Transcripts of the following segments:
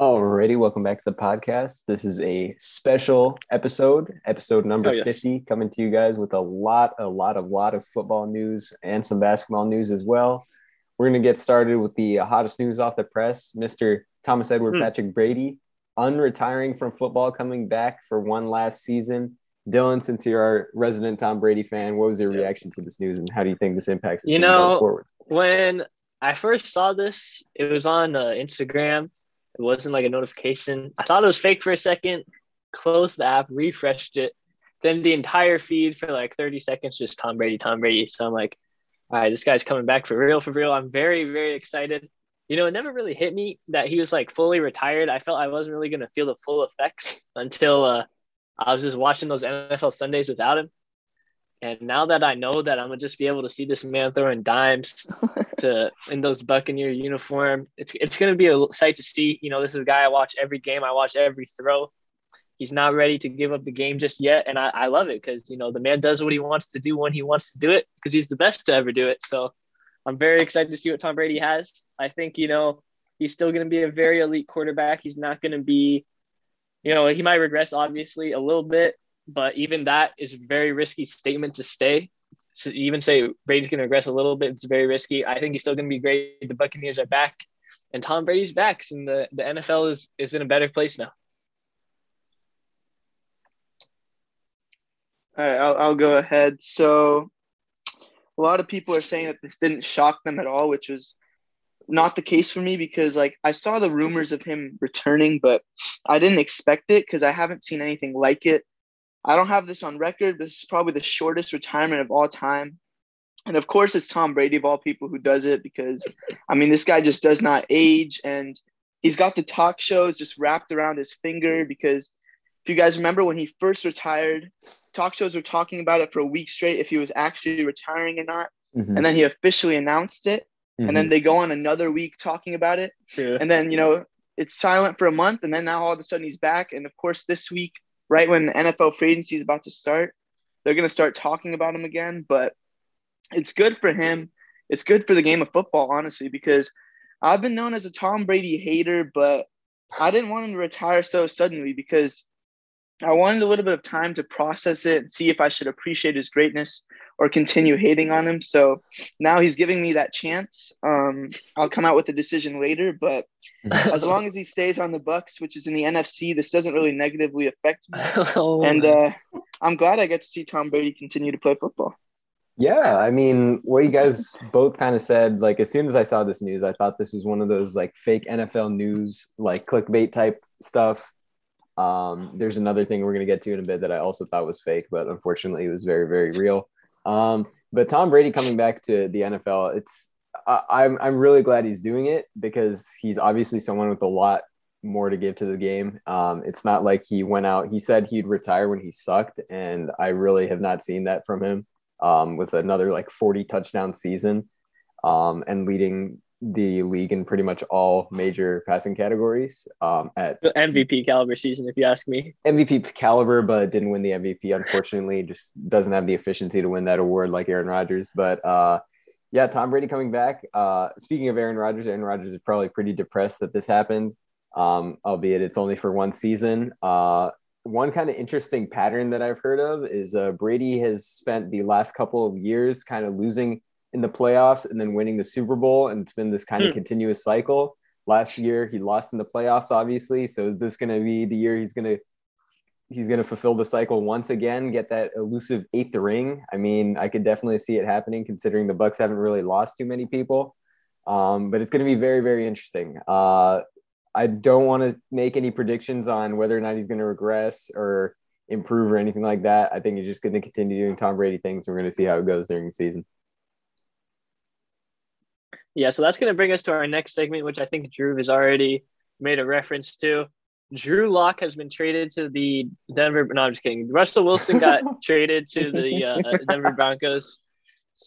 Alrighty, welcome back to the podcast. This is a special episode, episode number Oh, yes. 50, coming to you guys with a lot, a lot, a lot of football news and some basketball news as well. We're going to get started with the hottest news off the press. Mr. Thomas Edward Hmm. Patrick Brady, unretiring from football, coming back for one last season. Dylan, since you're our resident Tom Brady fan, what was your Yeah. reaction to this news and how do you think this impacts the You know, forward? When I first saw this, it was on uh, Instagram. It wasn't like a notification. I thought it was fake for a second. Closed the app, refreshed it. Then the entire feed for like 30 seconds, just Tom Brady, Tom Brady. So I'm like, all right, this guy's coming back for real, for real. I'm very, very excited. You know, it never really hit me that he was like fully retired. I felt I wasn't really going to feel the full effects until uh, I was just watching those NFL Sundays without him. And now that I know that I'm gonna just be able to see this man throwing dimes to in those Buccaneer uniform, it's it's gonna be a sight to see. You know, this is a guy I watch every game, I watch every throw. He's not ready to give up the game just yet, and I, I love it because you know the man does what he wants to do when he wants to do it because he's the best to ever do it. So I'm very excited to see what Tom Brady has. I think you know he's still gonna be a very elite quarterback. He's not gonna be, you know, he might regress obviously a little bit, but even that is a very risky statement to stay. To even say Brady's going to regress a little bit, it's very risky. I think he's still going to be great. The Buccaneers are back, and Tom Brady's back, and the, the NFL is is in a better place now. All right, I'll, I'll go ahead. So, a lot of people are saying that this didn't shock them at all, which was not the case for me because, like, I saw the rumors of him returning, but I didn't expect it because I haven't seen anything like it. I don't have this on record. This is probably the shortest retirement of all time. And of course, it's Tom Brady of all people who does it because, I mean, this guy just does not age. And he's got the talk shows just wrapped around his finger because if you guys remember when he first retired, talk shows were talking about it for a week straight if he was actually retiring or not. Mhm. And then he officially announced it. And then they go on another week talking about it. True. And then, you know, it's silent for a month. And then now all of a sudden he's back. And of course, this week, right when NFL free agency is about to start, they're going to start talking about him again. But it's good for him. It's good for the game of football, honestly, because I've been known as a Tom Brady hater, but I didn't want him to retire so suddenly because I wanted a little bit of time to process it and see if I should appreciate his greatness or continue hating on him. So now he's giving me that chance. Um, I'll come out with a decision later, but as long as he stays on the Bucks, which is in the NFC, this doesn't really negatively affect me. Oh, And uh, I'm glad I get to see Tom Brady continue to play football. Yeah, I mean, what you guys both kind of said, like as soon as I saw this news, I thought this was one of those like fake NFL news, like clickbait type stuff. Um, there's another thing we're gonna get to in a bit that I also thought was fake, but unfortunately it was very, very real. Um, but Tom Brady coming back to the NFL, it's I, I'm I'm really glad he's doing it because he's obviously someone with a lot more to give to the game. Um, it's not like he went out. He said he'd retire when he sucked, and I really have not seen that from him um, with another like 40 touchdown season um, and leading the league in pretty much all major passing categories um, at MVP caliber season, if you ask me. MVP caliber, but didn't win the MVP. Unfortunately, just doesn't have the efficiency to win that award like Aaron Rodgers. But uh, yeah, Tom Brady coming back. Uh, speaking of Aaron Rodgers, Aaron Rodgers is probably pretty depressed that this happened, um, albeit it's only for one season. Uh, one kind of interesting pattern that I've heard of is uh, Brady has spent the last couple of years kind of losing in the playoffs and then winning the Super Bowl, and it's been this kind of Hmm. continuous cycle. Last year he lost in the playoffs, obviously. So is this going to be the year he's going to he's going to fulfill the cycle once again, get that elusive eighth ring? I mean, I could definitely see it happening, considering the Bucks haven't really lost too many people. Um, but it's going to be very, very interesting. Uh, I don't want to make any predictions on whether or not he's going to regress or improve or anything like that. I think he's just going to continue doing Tom Brady things. We're going to see how it goes during the season. Yeah, so that's going to bring us to our next segment, which I think Drew has already made a reference to. Drew Lock has been traded to the Denver. No, I'm just kidding. Russell Wilson got traded to the uh, Denver Broncos,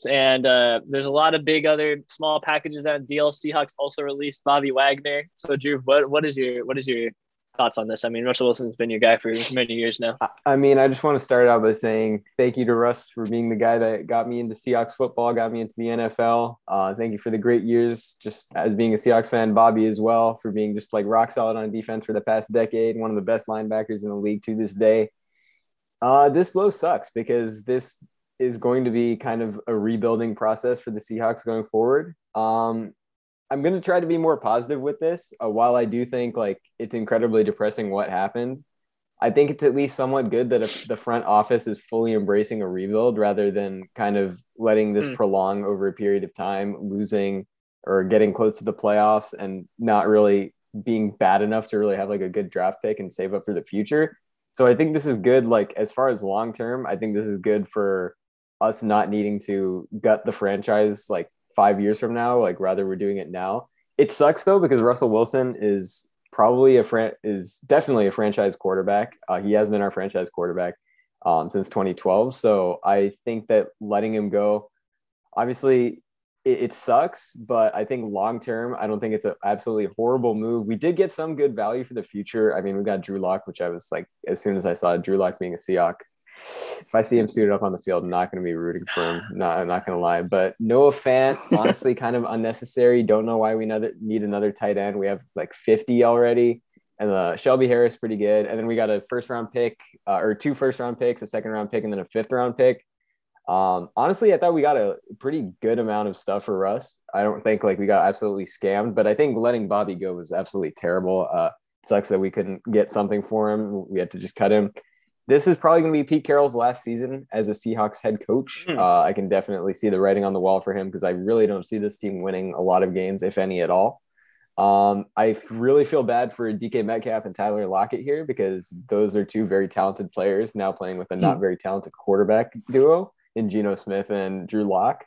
and uh, there's a lot of big other small packages that deal. Seahawks also released Bobby Wagner. So Drew, what what is your what is your thoughts on this? I mean, Russell Wilson's been your guy for many years now. I mean, I just want to start out by saying thank you to Russ for being the guy that got me into Seahawks football, got me into the NFL. Uh, thank you for the great years, just as being a Seahawks fan. Bobby as well for being just like rock solid on defense for the past decade, one of the best linebackers in the league to this day. Uh, this blow sucks because this is going to be kind of a rebuilding process for the Seahawks going forward. Um, I'm going to try to be more positive with this. Uh, while I do think like it's incredibly depressing what happened, I think it's at least somewhat good that if the front office is fully embracing a rebuild rather than kind of letting this mm. prolong over a period of time, losing or getting close to the playoffs and not really being bad enough to really have like a good draft pick and save up for the future. So I think this is good. Like as far as long term, I think this is good for us not needing to gut the franchise like five years from now. Like rather we're doing it now. It sucks though because Russell Wilson is probably a fran- is definitely a franchise quarterback. Uh, he has been our franchise quarterback um, since 2012. So I think that letting him go, obviously, it, it sucks. But I think long term, I don't think it's an absolutely horrible move. We did get some good value for the future. I mean, we got Drew Lock, which I was like, as soon as I saw Drew Lock being a Seahawk, if I see him suited up on the field, I'm not going to be rooting for him. Not, I'm not going to lie. But Noah Fant, honestly, kind of unnecessary. Don't know why we another, need another tight end. We have like 50 already. And uh, Shelby Harris, pretty good. And then we got a first round pick, uh, or two first round picks, a second round pick, and then a fifth round pick. Um, honestly, I thought we got a pretty good amount of stuff for Russ. I don't think like we got absolutely scammed, but I think letting Bobby go was absolutely terrible. Uh, sucks that we couldn't get something for him. We had to just cut him this is probably going to be Pete Carroll's last season as a Seahawks head coach. Mm. Uh, I can definitely see the writing on the wall for him because I really don't see this team winning a lot of games, if any at all. Um, I really feel bad for DK Metcalf and Tyler Lockett here because those are two very talented players now playing with a not hmm. very talented quarterback duo in Geno Smith and Drew Lock.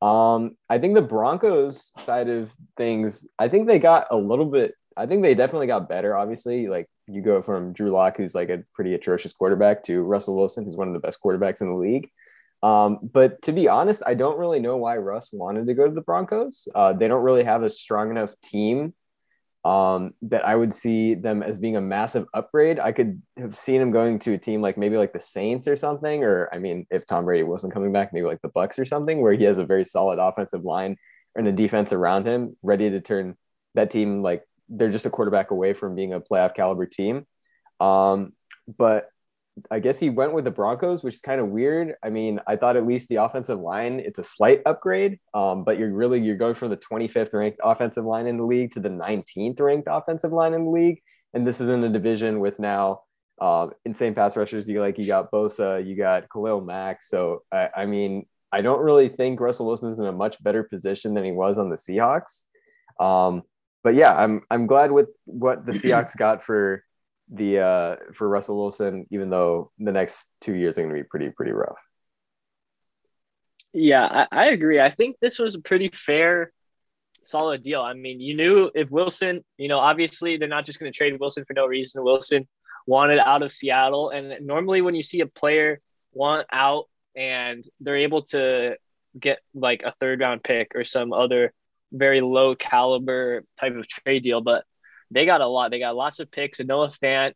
Um, I think the Broncos side of things, I think they got a little bit I think they definitely got better. Obviously, like you go from Drew Lock, who's like a pretty atrocious quarterback, to Russell Wilson, who's one of the best quarterbacks in the league. Um, but to be honest, I don't really know why Russ wanted to go to the Broncos. Uh, they don't really have a strong enough team um, that I would see them as being a massive upgrade. I could have seen him going to a team like maybe like the Saints or something, or I mean, if Tom Brady wasn't coming back, maybe like the Bucks or something, where he has a very solid offensive line and a defense around him, ready to turn that team like they're just a quarterback away from being a playoff caliber team. Um, but I guess he went with the Broncos, which is kind of weird. I mean, I thought at least the offensive line, it's a slight upgrade, um, but you're really you're going from the 25th ranked offensive line in the league to the 19th ranked offensive line in the league, and this is in a division with now uh, insane pass rushers. You like you got Bosa, you got Khalil Mack. So I, I mean, I don't really think Russell Wilson is in a much better position than he was on the Seahawks. Um, but yeah, I'm I'm glad with what the Seahawks got for the uh for Russell Wilson, even though the next two years are going to be pretty pretty rough. Yeah, I, I agree. I think this was a pretty fair, solid deal. I mean, you knew if Wilson, you know, obviously they're not just going to trade Wilson for no reason. Wilson wanted out of Seattle, and normally when you see a player want out and they're able to get like a third round pick or some other very low caliber type of trade deal, but they got a lot. They got lots of picks, and Noah Fant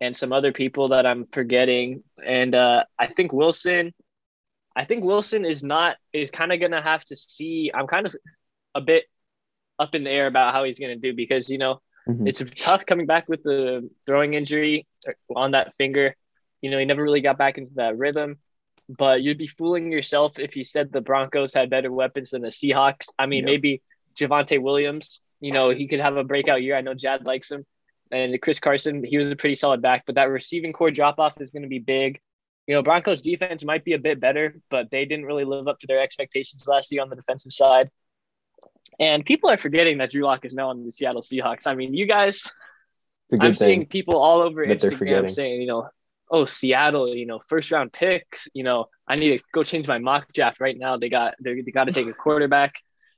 and some other people that I'm forgetting. And uh, I think Wilson, I think Wilson is not is kind of gonna have to see. I'm kind of a bit up in the air about how he's gonna do because you know mm-hmm. it's tough coming back with the throwing injury on that finger. You know, he never really got back into that rhythm but you'd be fooling yourself if you said the Broncos had better weapons than the Seahawks. I mean, maybe Javonte Williams, you know, he could have a breakout year. I know Jad likes him. And Chris Carson, he was a pretty solid back, but that receiving corps drop off is going to be big. You know, Broncos defense might be a bit better, but they didn't really live up to their expectations last year on the defensive side. And people are forgetting that Drew Lock is now on the Seattle Seahawks. I mean, you guys, I'm seeing people all over Instagram saying, you know, oh Seattle, you know, first round picks, you know, I need to go change my mock draft right now. They got they got to take a quarterback.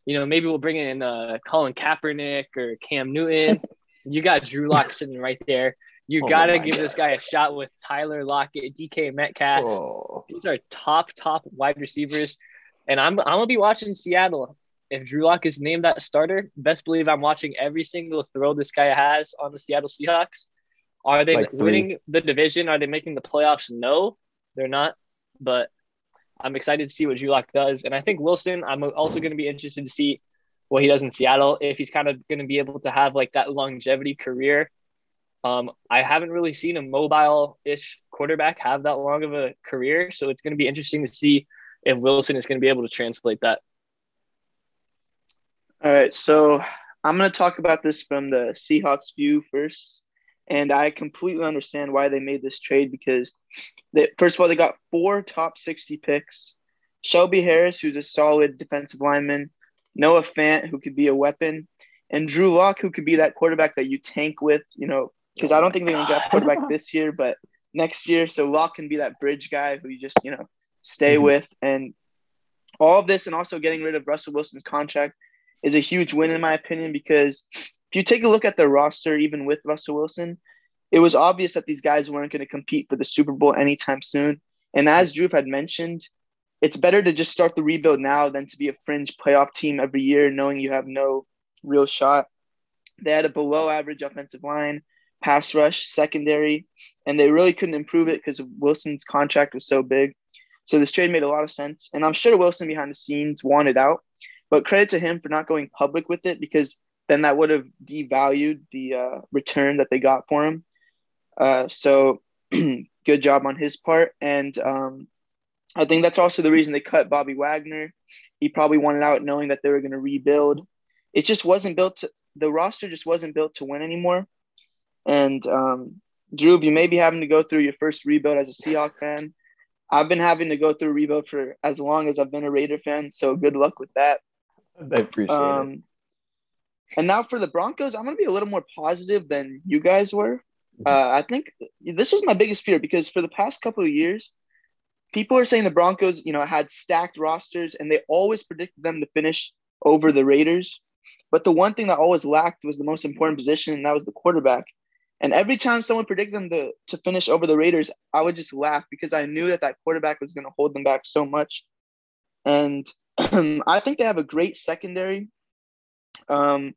You know, maybe we'll bring in uh, Colin Kaepernick or Cam Newton. you got Drew Lock sitting right there. You oh got to give God. this guy a shot with Tyler Lockett, DK Metcalf. Oh. These are top top wide receivers, and I'm I'm gonna be watching Seattle. If Drew Lock is named that starter, best believe I'm watching every single throw this guy has on the Seattle Seahawks Are they Like winning the division? Are they making the playoffs? No, they're not. But I'm excited to see what Drew Lock does. And I think Wilson, I'm also going to be interested to see what he does in Seattle, if he's kind of going to be able to have like that longevity career. Um, I haven't really seen a mobile ish quarterback have that long of a career. So it's going to be interesting to see if Wilson is going to be able to translate that. All right, so I'm going to talk about this from the Seahawks view first. And I completely understand why they made this trade because, they, first of all, they got four top 60 picks. Shelby Harris, who's a solid defensive lineman, Noah Fant, who could be a weapon, and Drew Lock, who could be that quarterback that you tank with, you know, because I don't think they're going to draft quarterback this year, but next year. So Lock can be that bridge guy who you just, you know, stay Mhm. with. And all of this and also getting rid of Russell Wilson's contract is a huge win in my opinion because if you take a look at the roster, even with Russell Wilson, it was obvious that these guys weren't going to compete for the Super Bowl anytime soon. And as Drew had mentioned, it's better to just start the rebuild now than to be a fringe playoff team every year, knowing you have no real shot. They had a below average offensive line, pass rush, secondary, and they really couldn't improve it because Wilson's contract was so big. So this trade made a lot of sense. And I'm sure Wilson behind the scenes wanted out, but credit to him for not going public with it because then that would have devalued the uh, return that they got for him. Uh, so good job on his part. And um, I think that's also the reason they cut Bobby Wagner. He probably wanted out knowing that they were going to rebuild. It just wasn't built to, the roster just wasn't built to win anymore. And um, Drew, you may be having to go through your first rebuild as a Seahawk fan. I've been having to go through rebuild for as long as I've been a Raider fan. So good luck with that. I appreciate it. And now for the Broncos, I'm going to be a little more positive than you guys were. Uh, I think this was my biggest fear because for the past couple of years, people are saying the Broncos, you know, had stacked rosters and they always predicted them to finish over the Raiders. But the one thing that always lacked was the most important position, and that was the quarterback. And every time someone predicted them to, to finish over the Raiders, I would just laugh because I knew that that quarterback was going to hold them back so much. And I think they have a great secondary. Um,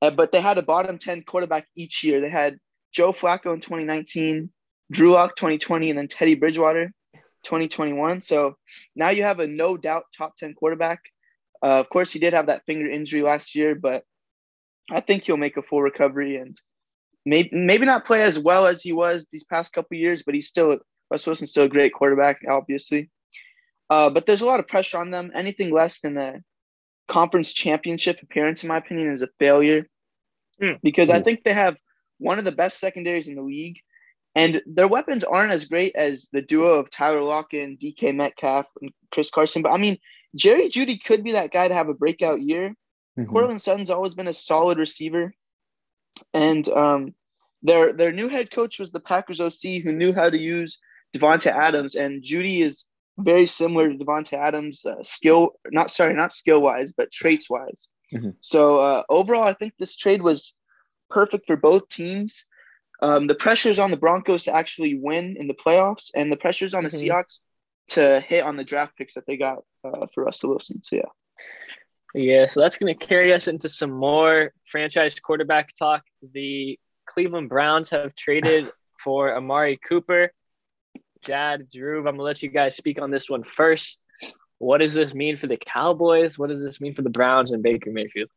uh, but they had a bottom 10 quarterback each year. They had Joe Flacco in 2019, Drew Lock 2020, and then Teddy Bridgewater 2021. So now you have a no doubt top 10 quarterback. Uh, of course, he did have that finger injury last year, but I think he'll make a full recovery and maybe maybe not play as well as he was these past couple years, but he's still Russ Wilson's still a great quarterback, obviously. Uh, but there's a lot of pressure on them. Anything less than a conference championship appearance, in my opinion, is a failure Mm. because I Mm. think they have one of the best secondaries in the league, and their weapons aren't as great as the duo of Tyler Lockett, DK Metcalf, and Chris Carson. But I mean, Jerry Jeudy could be that guy to have a breakout year. Courtland Sutton's always been a solid receiver, and um, their their new head coach was the Packers OC who knew how to use Davante Adams, and Jeudy is very similar to Davante Adams, uh, skill not sorry not skill wise, but traits wise. Mhm. So uh, overall, I think this trade was perfect for both teams. Um, the pressure is on the Broncos to actually win in the playoffs, and the pressure is on Mhm. the Seahawks to hit on the draft picks that they got uh, for Russell Wilson. So yeah. Yeah, so that's going to carry us into some more franchise quarterback talk. The Cleveland Browns have traded for Amari Cooper. Jad, Drew, I'm to let you guys speak on this one first. What does this mean for the Cowboys? What does this mean for the Browns and Baker Mayfield?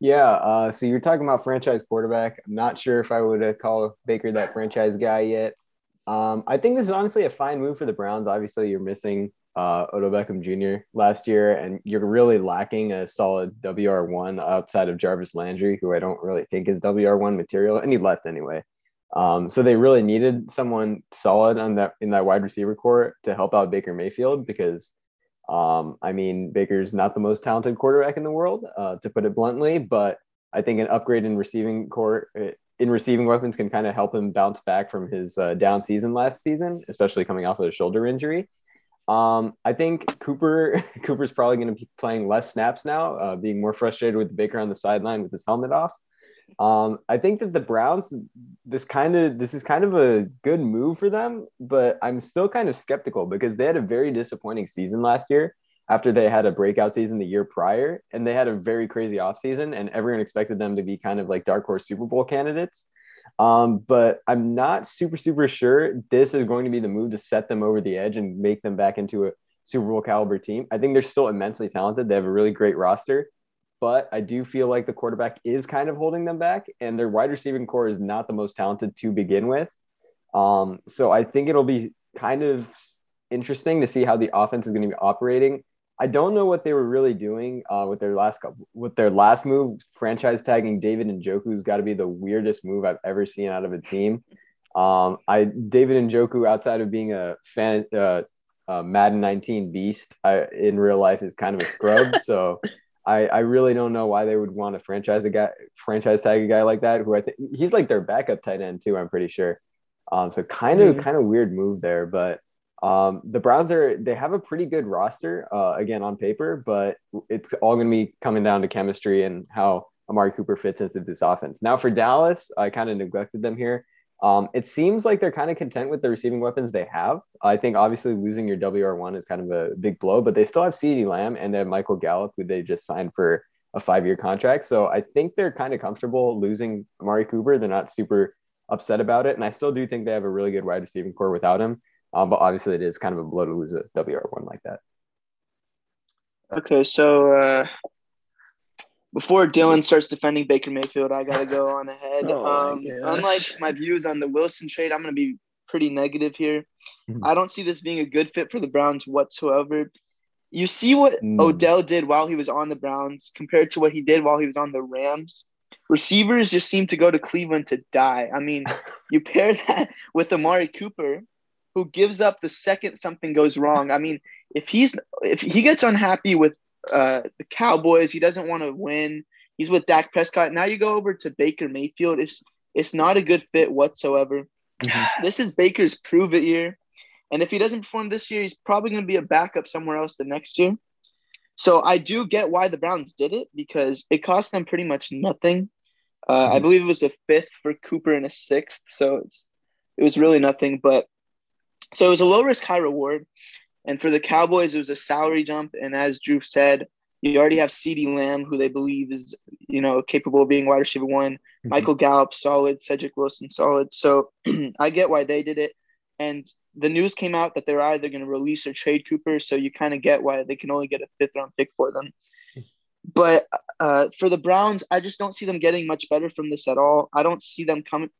Yeah. Uh, so you're talking about franchise quarterback. I'm not sure if I would call Baker that franchise guy yet. Um, I think this is honestly a fine move for the Browns. Obviously, you're missing uh, Odell Beckham Jr. last year, and you're really lacking a solid WR1 outside of Jarvis Landry, who I don't really think is WR1 material, and he left anyway. Um, so they really needed someone solid on that in that wide receiver corps to help out Baker Mayfield because um, I mean, Baker's not the most talented quarterback in the world, uh, to put it bluntly, but I think an upgrade in receiving corps in receiving weapons can kind of help him bounce back from his uh, down season last season, especially coming off of a shoulder injury. Um, I think Cooper Cooper's probably going to be playing less snaps now, uh, being more frustrated with Baker on the sideline with his helmet off. Um, I think that the Browns, this kind of this is kind of a good move for them, but I'm still kind of skeptical because they had a very disappointing season last year after they had a breakout season the year prior, and they had a very crazy offseason, and everyone expected them to be kind of like dark horse Super Bowl candidates. Um, but I'm not super, super sure this is going to be the move to set them over the edge and make them back into a Super Bowl caliber team. I think they're still immensely talented. They have a really great roster, but I do feel like the quarterback is kind of holding them back, and their wide receiving corps is not the most talented to begin with. Um, so I think it'll be kind of interesting to see how the offense is going to be operating. I don't know what they were really doing uh, with their last couple, with their last move, franchise tagging David Njoku's got to be the weirdest move I've ever seen out of a team. Um, I David Njoku, outside of being a fan, uh, uh, Madden 19 beast, I, in real life is kind of a scrub. so I, I really don't know why they would want to franchise a guy, franchise tag a guy like that. Who I think he's like their backup tight end too. I'm pretty sure. Um, so kind of mm-hmm. kind of weird move there, but um, the Browns are they have a pretty good roster uh, again on paper, but it's all going to be coming down to chemistry and how Amari Cooper fits into this offense. Now for Dallas, I kind of neglected them here. Um, it seems like they're kind of content with the receiving weapons they have. I think obviously losing your WR1 is kind of a big blow, but they still have CeeDee Lamb and then Michael Gallup, who they just signed for a five year contract. So I think they're kind of comfortable losing Amari Cooper. They're not super upset about it. And I still do think they have a really good wide receiving corps without him. Um, but obviously, it is kind of a blow to lose a WR1 like that. Okay, so uh, before Dylan starts defending Baker Mayfield, I got to go on ahead. oh um, unlike my views on the Wilson trade, I'm going to be pretty negative here. Mm-hmm. I don't see this being a good fit for the Browns whatsoever. You see what mm. Odell did while he was on the Browns compared to what he did while he was on the Rams. Receivers just seem to go to Cleveland to die. I mean, you pair that with Amari Cooper, who gives up the second something goes wrong. I mean, if he's if he gets unhappy with uh, the Cowboys, he doesn't want to win. He's with Dak Prescott. Now you go over to Baker Mayfield. It's it's not a good fit whatsoever. Mm-hmm. This is Baker's prove it year. And if he doesn't perform this year, he's probably going to be a backup somewhere else the next year. So I do get why the Browns did it because it cost them pretty much nothing. Uh, mm-hmm. I believe it was a fifth for Cooper and a sixth, so it's it was really nothing. But so it was a low risk, high reward. And for the Cowboys, it was a salary jump. And as Drew said, you already have CeeDee Lamb, who they believe is, you know, capable of being wide receiver one. Mm-hmm. Michael Gallup, solid. Cedric Wilson, solid. So I get why they did it. And the news came out that they're either going to release or trade Cooper. So you kind of get why they can only get a fifth round pick for them. But uh, for the Browns, I just don't see them getting much better from this at all. I don't see them coming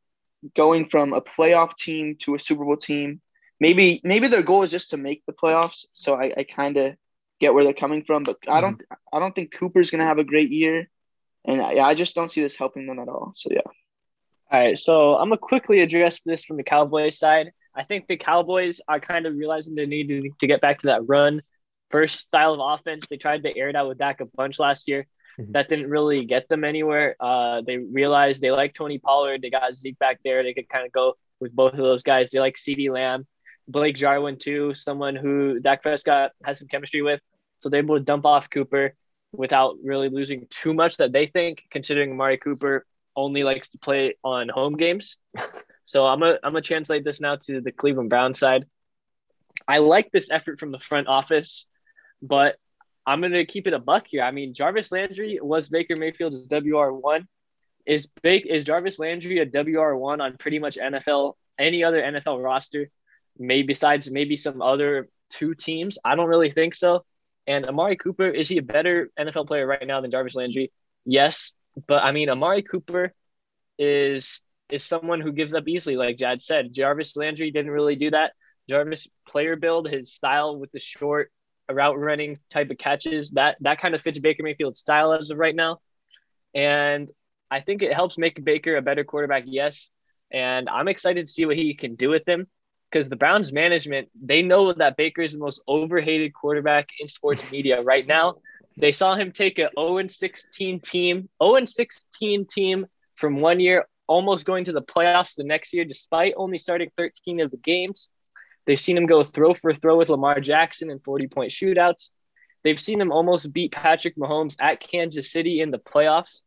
going from a playoff team to a Super Bowl team maybe maybe their goal is just to make the playoffs. So I, I kind of get where they're coming from, but I don't mm-hmm. I don't think Cooper's gonna have a great year, and I, I just don't see this helping them at all. So yeah. All right, so I'm gonna quickly address this from the Cowboys side. I think the Cowboys are kind of realizing they need to, to get back to that run first style of offense. They tried to air it out with Dak a bunch last year. Mm-hmm. That didn't really get them anywhere. Uh, they realized they like Tony Pollard. They got Zeke back there. They could kind of go with both of those guys. They like CeeDee Lamb. Blake Jarwin too, someone who Dak Prescott has some chemistry with. So they're able to dump off Cooper without really losing too much that they think, considering Amari Cooper only likes to play on home games. so I'm gonna I'm gonna translate this now to the Cleveland Brown side. I like this effort from the front office, but I'm gonna keep it a buck here. I mean, Jarvis Landry was Baker Mayfield's WR one. Is Bake is Jarvis Landry a WR one on pretty much NFL any other NFL roster? Maybe besides maybe some other two teams. I don't really think so. And Amari Cooper, is he a better NFL player right now than Jarvis Landry? Yes. But I mean, Amari Cooper is is someone who gives up easily, like Jad said. Jarvis Landry didn't really do that. Jarvis player build, his style with the short route running type of catches, that that kind of fits Baker Mayfield's style as of right now. And I think it helps make Baker a better quarterback, yes. And I'm excited to see what he can do with him because the Browns management they know that Baker is the most overhated quarterback in sports media right now. They saw him take a 0 16 team, 0 16 team from one year, almost going to the playoffs the next year, despite only starting 13 of the games. They've seen him go throw for throw with Lamar Jackson in 40 point shootouts. They've seen him almost beat Patrick Mahomes at Kansas City in the playoffs.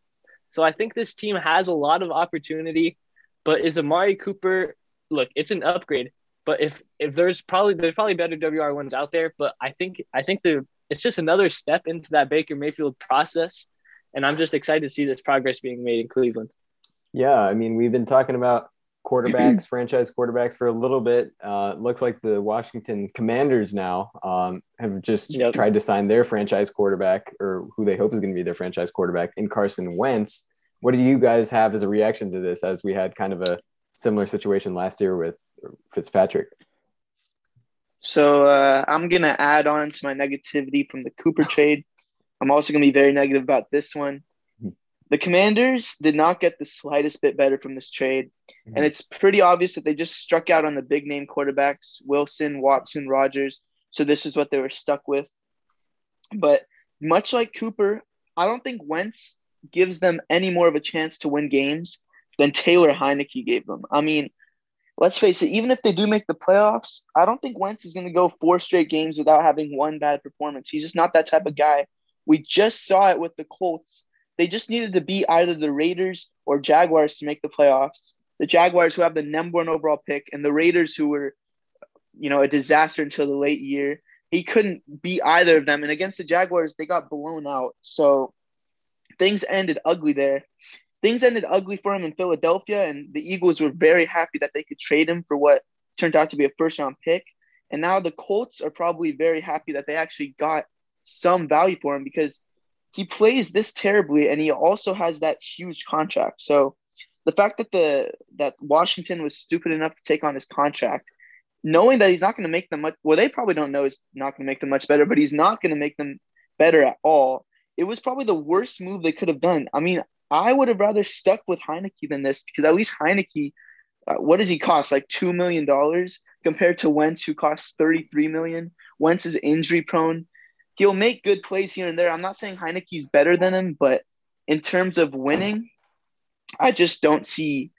So I think this team has a lot of opportunity. But is Amari Cooper, look, it's an upgrade. But if if there's probably there's probably better WR ones out there, but I think I think the it's just another step into that Baker Mayfield process, and I'm just excited to see this progress being made in Cleveland. Yeah, I mean, we've been talking about quarterbacks, franchise quarterbacks for a little bit. Uh, looks like the Washington Commanders now um, have just yep. tried to sign their franchise quarterback, or who they hope is going to be their franchise quarterback, in Carson Wentz. What do you guys have as a reaction to this? As we had kind of a similar situation last year with Fitzpatrick. So uh, I'm gonna add on to my negativity from the Cooper trade. I'm also gonna be very negative about this one. The Commanders did not get the slightest bit better from this trade. Mm-hmm. And it's pretty obvious that they just struck out on the big name quarterbacks Wilson, Watson, Rodgers. So this is what they were stuck with. But much like Cooper, I don't think Wentz gives them any more of a chance to win games than Taylor Heinicke gave them. I mean, let's face it, even if they do make the playoffs, I don't think Wentz is going to go four straight games without having one bad performance. He's just not that type of guy. We just saw it with the Colts they just needed to beat either the Raiders or Jaguars to make the playoffs. The Jaguars, who have the number one overall pick, and the Raiders, who were, you know, a disaster until the late year. He couldn't beat either of them. And against the Jaguars, they got blown out. So things ended ugly there. Things ended ugly for him in Philadelphia, and the Eagles were very happy that they could trade him for what turned out to be a first round pick. And now the Colts are probably very happy that they actually got some value for him because he plays this terribly and he also has that huge contract. So the fact that the that Washington was stupid enough to take on his contract, knowing that he's not going to make them much well, they probably don't know he's not going to make them much better, but he's not going to make them better at all. It was probably the worst move they could have done. I mean, I would have rather stuck with Heinicke than this because at least Heinicke, uh, what does he cost? Like two million dollars compared to Wentz, who costs thirty three million. Wentz is injury prone he'll make good plays here and there. I'm not saying Heinicke's better than him, but in terms of winning, I just don't see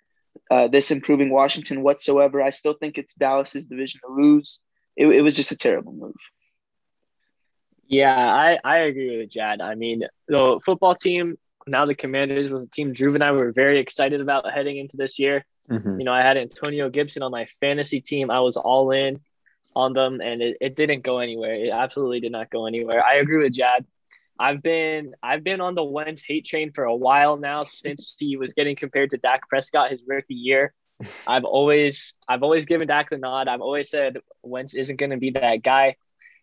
uh, this improving Washington whatsoever. I still think it's Dallas's division to lose. It, it was just a terrible move. Yeah, I, I agree with Jad. I mean, the football team, now the Commanders was a team Drew and I were very excited about heading into this year. Mm-hmm. You know, I had Antonio Gibson on my fantasy team. I was all in on them and it, it didn't go anywhere. It absolutely did not go anywhere. I agree with Jad. I've been I've been on the Wentz hate train for a while now since he was getting compared to Dak Prescott his rookie year. I've always I've always given Dak the nod. I've always said Wentz isn't going to be that guy.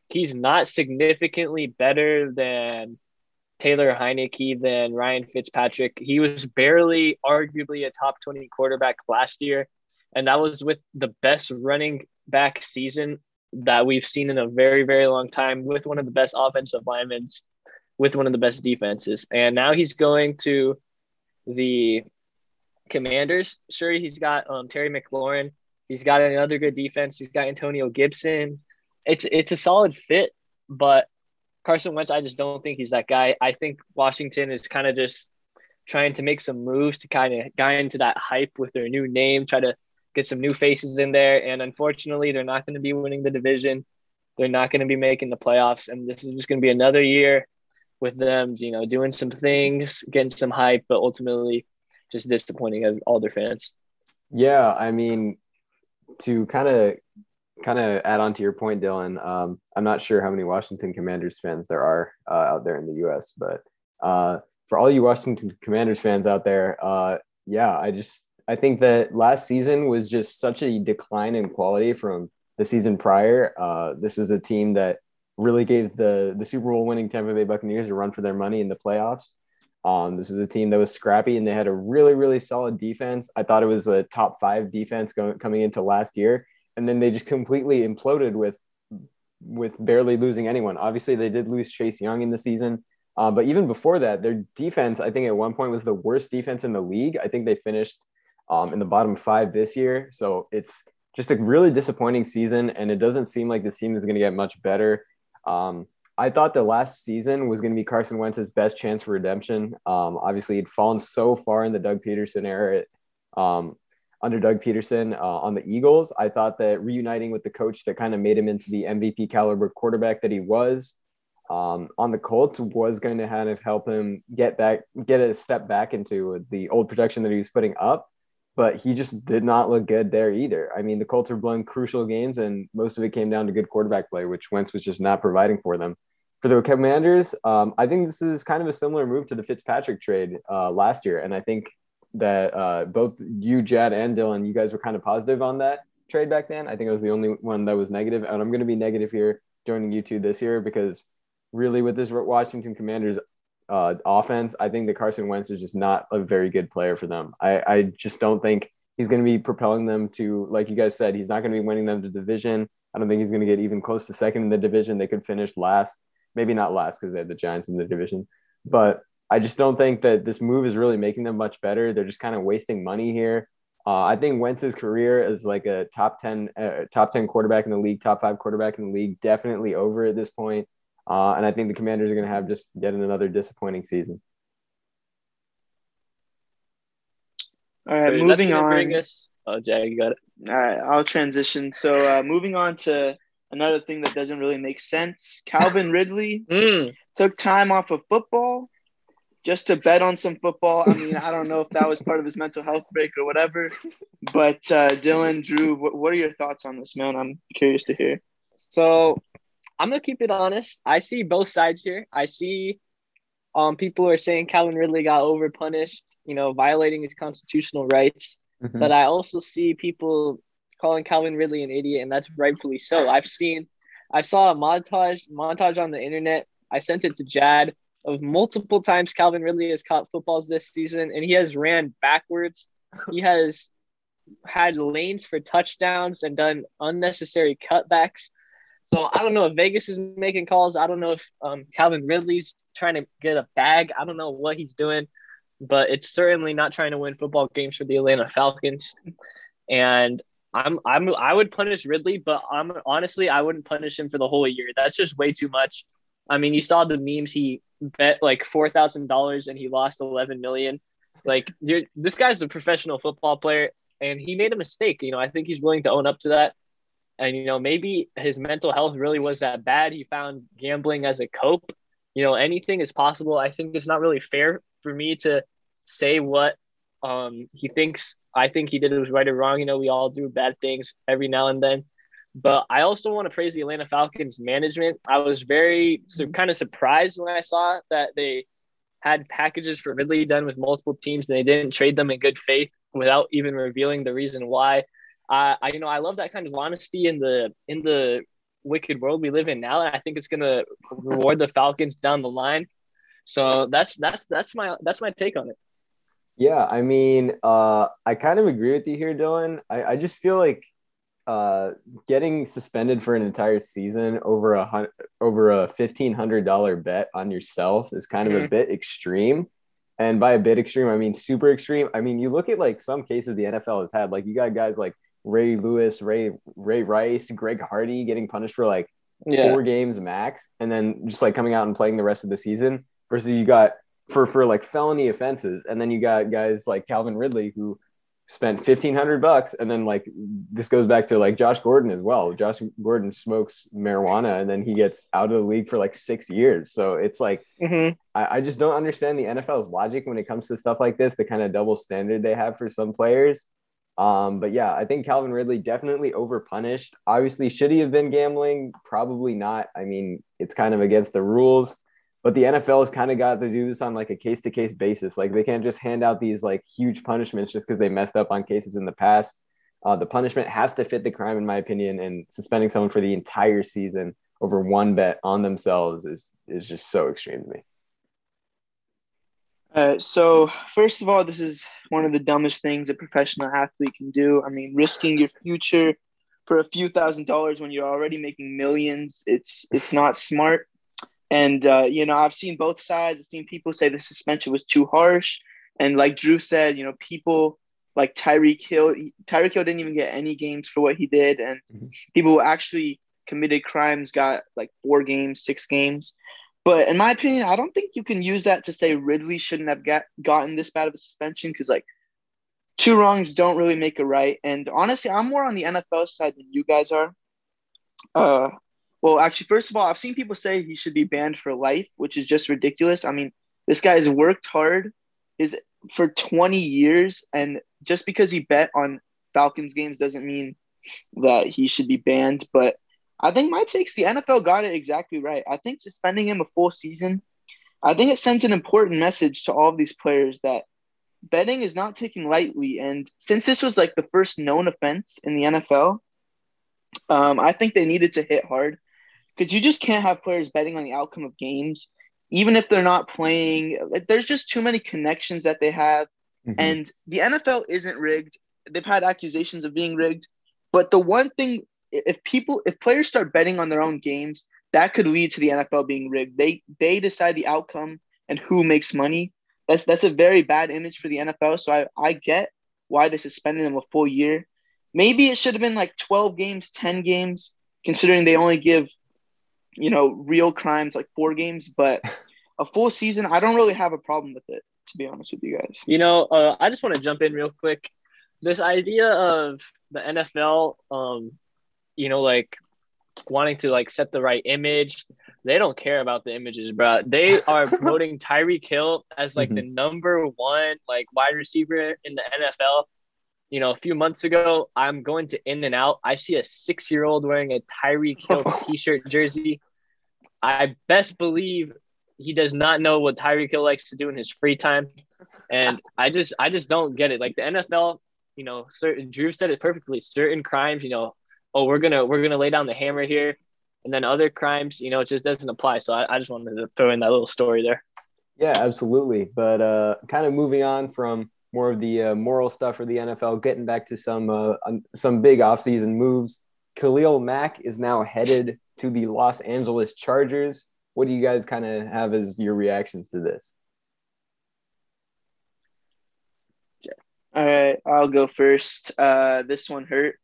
He's not significantly better than Taylor Heinicke than Ryan Fitzpatrick. He was barely arguably a top 20 quarterback last year and that was with the best running back season that we've seen in a very, very long time with one of the best offensive linemen, with one of the best defenses. And now he's going to the Commanders. Sure, he's got um, Terry McLaurin. He's got another good defense. He's got Antonio Gibson. It's it's a solid fit, but Carson Wentz, I just don't think he's that guy. I think Washington is kind of just trying to make some moves to kind of guy into that hype with their new name, try to get some new faces in there. And unfortunately, they're not going to be winning the division. They're not going to be making the playoffs. And this is just going to be another year with them, you know, doing some things, getting some hype, but ultimately just disappointing all their fans. Yeah. I mean, to kind of kind of add on to your point, Dylan, um, I'm not sure how many Washington Commanders fans there are uh, out there in the U.S., but uh, for all you Washington Commanders fans out there, uh, yeah, I just I think that last season was just such a decline in quality from the season prior. Uh, this was a team that really gave the the Super Bowl winning Tampa Bay Buccaneers a run for their money in the playoffs. Um, this was a team that was scrappy and they had a really really solid defense. I thought it was a top five defense going, coming into last year, and then they just completely imploded with with barely losing anyone. Obviously, they did lose Chase Young in the season. Uh, but even before that, their defense, I think at one point was the worst defense in the league. I think they finished um, in the bottom five this year. So it's just a really disappointing season, and it doesn't seem like this team is going to get much better. Um, I thought the last season was going to be Carson Wentz's best chance for redemption. Um, obviously, he'd fallen so far in the Doug Pederson era um, under Doug Pederson uh, on the Eagles. I thought that reuniting with the coach that kind of made him into the MVP caliber quarterback that he was um, on the Colts was going to kind of help him get back, get a step back into the old production that he was putting up but he just did not look good there either. I mean, the Colts were blowing crucial games, and most of it came down to good quarterback play, which Wentz was just not providing for them. For the Commanders, um, I think this is kind of a similar move to the Fitzpatrick trade uh, last year, and I think that uh, both you, Jad, and Dylan, you guys were kind of positive on that trade back then. I think I was the only one that was negative, and I'm going to be negative here joining you two this year because really with this Washington Commanders uh, offense, I think that Carson Wentz is just not a very good player for them. I, I just don't think he's going to be propelling them to, like you guys said, he's not going to be winning them the division. I don't think he's going to get even close to second in the division. They could finish last, maybe not last because they had the Giants in the division, but I just don't think that this move is really making them much better. They're just kind of wasting money here. Uh, I think Wentz's career as like a top 10, uh, top 10 quarterback in the league, top five quarterback in the league, definitely over at this point. Uh, and I think the commanders are going to have just yet another disappointing season. All right, Wait, moving on. Us... Oh, Jag, you got it. All right, I'll transition. So uh, moving on to another thing that doesn't really make sense. Calvin Ridley mm. took time off of football just to bet on some football. I mean, I don't know if that was part of his mental health break or whatever. But uh, Dylan, Drew, what, what are your thoughts on this, man? I'm curious to hear. So I'm gonna keep it honest. I see both sides here. I see um people are saying Calvin Ridley got over punished, you know, violating his constitutional rights. Mm-hmm. But I also see people calling Calvin Ridley an idiot, and that's rightfully so. I've seen I saw a montage montage on the internet. I sent it to Jad of multiple times Calvin Ridley has caught footballs this season, and he has ran backwards. He has had lanes for touchdowns and done unnecessary cutbacks. So I don't know if Vegas is making calls. I don't know if um, Calvin Ridley's trying to get a bag. I don't know what he's doing, but it's certainly not trying to win football games for the Atlanta Falcons. And I'm I'm I would punish Ridley, but I'm honestly I wouldn't punish him for the whole year. That's just way too much. I mean, you saw the memes. He bet like four thousand dollars and he lost eleven million. Like, this guy's a professional football player, and he made a mistake. You know, I think he's willing to own up to that. And you know, maybe his mental health really was that bad. He found gambling as a cope. You know, anything is possible. I think it's not really fair for me to say what um he thinks I think he did it was right or wrong. You know, we all do bad things every now and then. But I also want to praise the Atlanta Falcons management. I was very so, mm-hmm. kind of surprised when I saw that they had packages for Ridley done with multiple teams and they didn't trade them in good faith without even revealing the reason why. Uh, I you know I love that kind of honesty in the in the wicked world we live in now, and I think it's gonna reward the Falcons down the line. So that's that's that's my that's my take on it. Yeah, I mean, uh, I kind of agree with you here, Dylan. I, I just feel like uh, getting suspended for an entire season over a over a fifteen hundred dollar bet on yourself is kind of mm-hmm. a bit extreme. And by a bit extreme, I mean super extreme. I mean, you look at like some cases the NFL has had, like you got guys like Ray Lewis, Ray Ray Rice, Greg Hardy getting punished for like yeah. four games max, and then just like coming out and playing the rest of the season. Versus you got for for like felony offenses, and then you got guys like Calvin Ridley who spent 1500 bucks and then like this goes back to like Josh Gordon as well. Josh Gordon smokes marijuana and then he gets out of the league for like 6 years. So it's like mm-hmm. I, I, just don't understand the NFL's logic when it comes to stuff like this, the kind of double standard they have for some players. Um, but yeah, I think Calvin Ridley definitely overpunished. Obviously, should he have been gambling? Probably not. I mean, it's kind of against the rules but the NFL has kind of got to do this on like a case to case basis. Like they can't just hand out these like huge punishments just because they messed up on cases in the past. Uh, the punishment has to fit the crime, in my opinion, and suspending someone for the entire season over one bet on themselves is is just so extreme to me. Uh, so first of all, this is one of the dumbest things a professional athlete can do. I mean, risking your future for a few thousand dollars when you're already making millions, it's it's not smart. And uh, you know, I've seen both sides. I've seen people say the suspension was too harsh, and like Drew said, you know, people like Tyreek Hill. Tyreek Hill didn't even get any games for what he did, and mm-hmm. people who actually committed crimes got like four games, six games. But in my opinion, I don't think you can use that to say Ridley shouldn't have got, gotten this bad of a suspension because like two wrongs don't really make a right. And honestly, I'm more on the NFL side than you guys are. Uh, well, actually, first of all, I've seen people say he should be banned for life, which is just ridiculous. I mean, this guy has worked hard is for 20 years, and just because he bet on Falcons games doesn't mean that he should be banned. But I think my takes the NFL got it exactly right. I think suspending him a full season, I think it sends an important message to all of these players that betting is not taken lightly. And since this was like the first known offense in the NFL, um, I think they needed to hit hard because you just can't have players betting on the outcome of games, even if they're not playing. There's just too many connections that they have. Mm-hmm. And the NFL isn't rigged. They've had accusations of being rigged. But the one thing, if people, if players start betting on their own games, that could lead to the NFL being rigged. They they decide the outcome and who makes money. That's that's a very bad image for the NFL. So I, I get why they suspended him a full year. Maybe it should have been like 12 games, 10 games, considering they only give, you know, real crimes like four games, but a full season, I don't really have a problem with it, to be honest with you guys. You know, uh, I just want to jump in real quick. This idea of the NFL, um, you know, like wanting to like set the right image. They don't care about the images, bro. They are promoting Tyreek Hill as like mm-hmm. the number one like wide receiver in the NFL. You know, a few months ago, I'm going to In and Out. I see a six year old wearing a Tyreek Hill t shirt jersey. I best believe he does not know what Tyreek Hill likes to do in his free time. And I just I just don't get it. Like the NFL, you know, certain Drew said it perfectly. Certain crimes, you know, oh, we're gonna we're gonna lay down the hammer here, and then other crimes, you know, it just doesn't apply. So I, I just wanted to throw in that little story there. Yeah, absolutely. But uh, kind of moving on from more of the uh, moral stuff for the NFL, getting back to some uh, some big offseason moves. Khalil Mack is now headed to the Los Angeles Chargers. What do you guys kind of have as your reactions to this? All right, I'll go first. Uh, this one hurt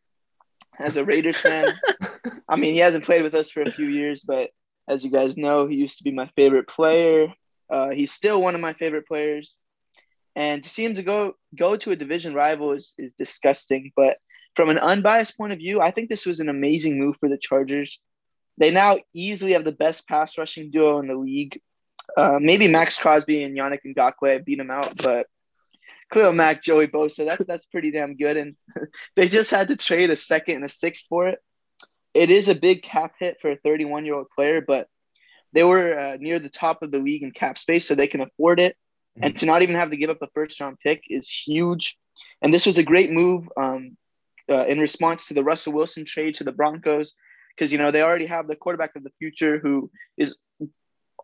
as a Raiders fan. I mean, he hasn't played with us for a few years, but as you guys know, he used to be my favorite player. Uh, he's still one of my favorite players, and to see him to go go to a division rival is is disgusting. But from an unbiased point of view, I think this was an amazing move for the Chargers. They now easily have the best pass rushing duo in the league. Uh, maybe Maxx Crosby and Yannick Ngakoue beat him out, but Khalil Mack, Joey Bosa. That's that's pretty damn good. And they just had to trade a second and a sixth for it. It is a big cap hit for a 31 year old player, but they were uh, near the top of the league in cap space, so they can afford it. Mm-hmm. And to not even have to give up a first round pick is huge. And this was a great move um, uh, in response to the Russell Wilson trade to the Broncos, because you know they already have the quarterback of the future who is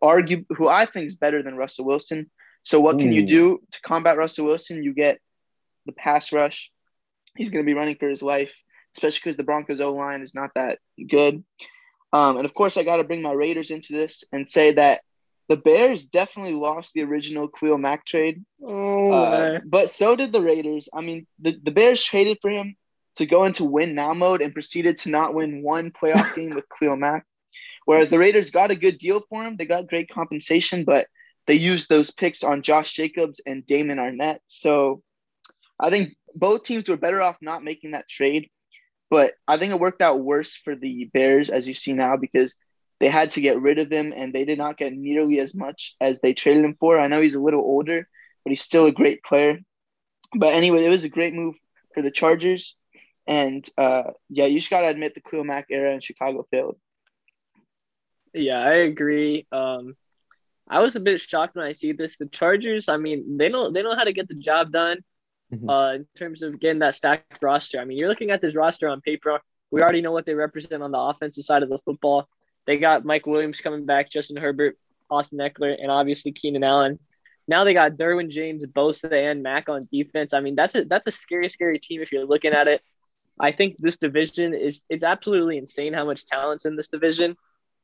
argue who I think is better than Russell Wilson. So what can you do to combat Russell Wilson? You get the pass rush. He's going to be running for his life, especially because the Broncos O line is not that good. Um, and of course, I got to bring my Raiders into this and say that the Bears definitely lost the original Khalil Mack trade. Oh, uh, but so did the Raiders. I mean, the, the Bears traded for him to go into win now mode and proceeded to not win one playoff game with Khalil Mack. Whereas the Raiders got a good deal for him. They got great compensation, but – they used those picks on Josh Jacobs and Damon Arnette. So I think both teams were better off not making that trade. But I think it worked out worse for the Bears, as you see now, because they had to get rid of him and they did not get nearly as much as they traded him for. I know he's a little older, but he's still a great player. But anyway, it was a great move for the Chargers. And uh, yeah, you just got to admit the Khalil Mack era in Chicago failed. Yeah, I agree. Um, I was a bit shocked when I see this. The Chargers, I mean, they know they know how to get the job done. Mm-hmm. Uh, in terms of getting that stacked roster. I mean, you're looking at this roster on paper. We already know what they represent on the offensive side of the football. They got Mike Williams coming back, Justin Herbert, Austin Ekeler, and obviously Keenan Allen. Now they got Derwin James, Bosa, and Mack on defense. I mean, that's a that's a scary, scary team if you're looking at it. I think this division is it's absolutely insane how much talent's in this division.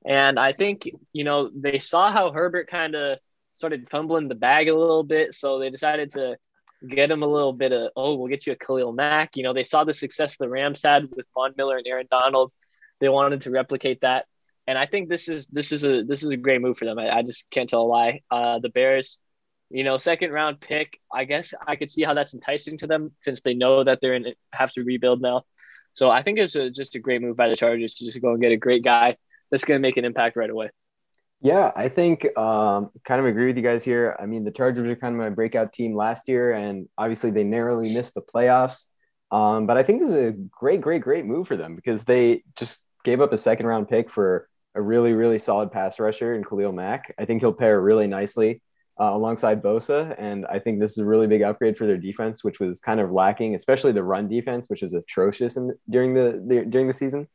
And I think, you know, they saw how Herbert kind of started fumbling the bag a little bit. So they decided to get him a little bit of, oh, we'll get you a Khalil Mack. You know, they saw the success the Rams had with Von Miller and Aaron Donald. They wanted to replicate that. And I think this is this is a this is a great move for them. I, I just can't tell a lie. Uh, the Bears, you know, second round pick. I guess I could see how that's enticing to them since they know that they're in have to rebuild now. So I think it's a, just a great move by the Chargers to just go and get a great guy that's going to make an impact right away. Yeah, I think um, kind of agree with you guys here. I mean, the Chargers are kind of my breakout team last year, and obviously they narrowly missed the playoffs. Um, but I think this is a great, great, great move for them because they just gave up a second round pick for a really, really solid pass rusher in Khalil Mack. I think he'll pair really nicely uh, alongside Bosa, and I think this is a really big upgrade for their defense, which was kind of lacking, especially the run defense, which is atrocious in, during the, the during the season.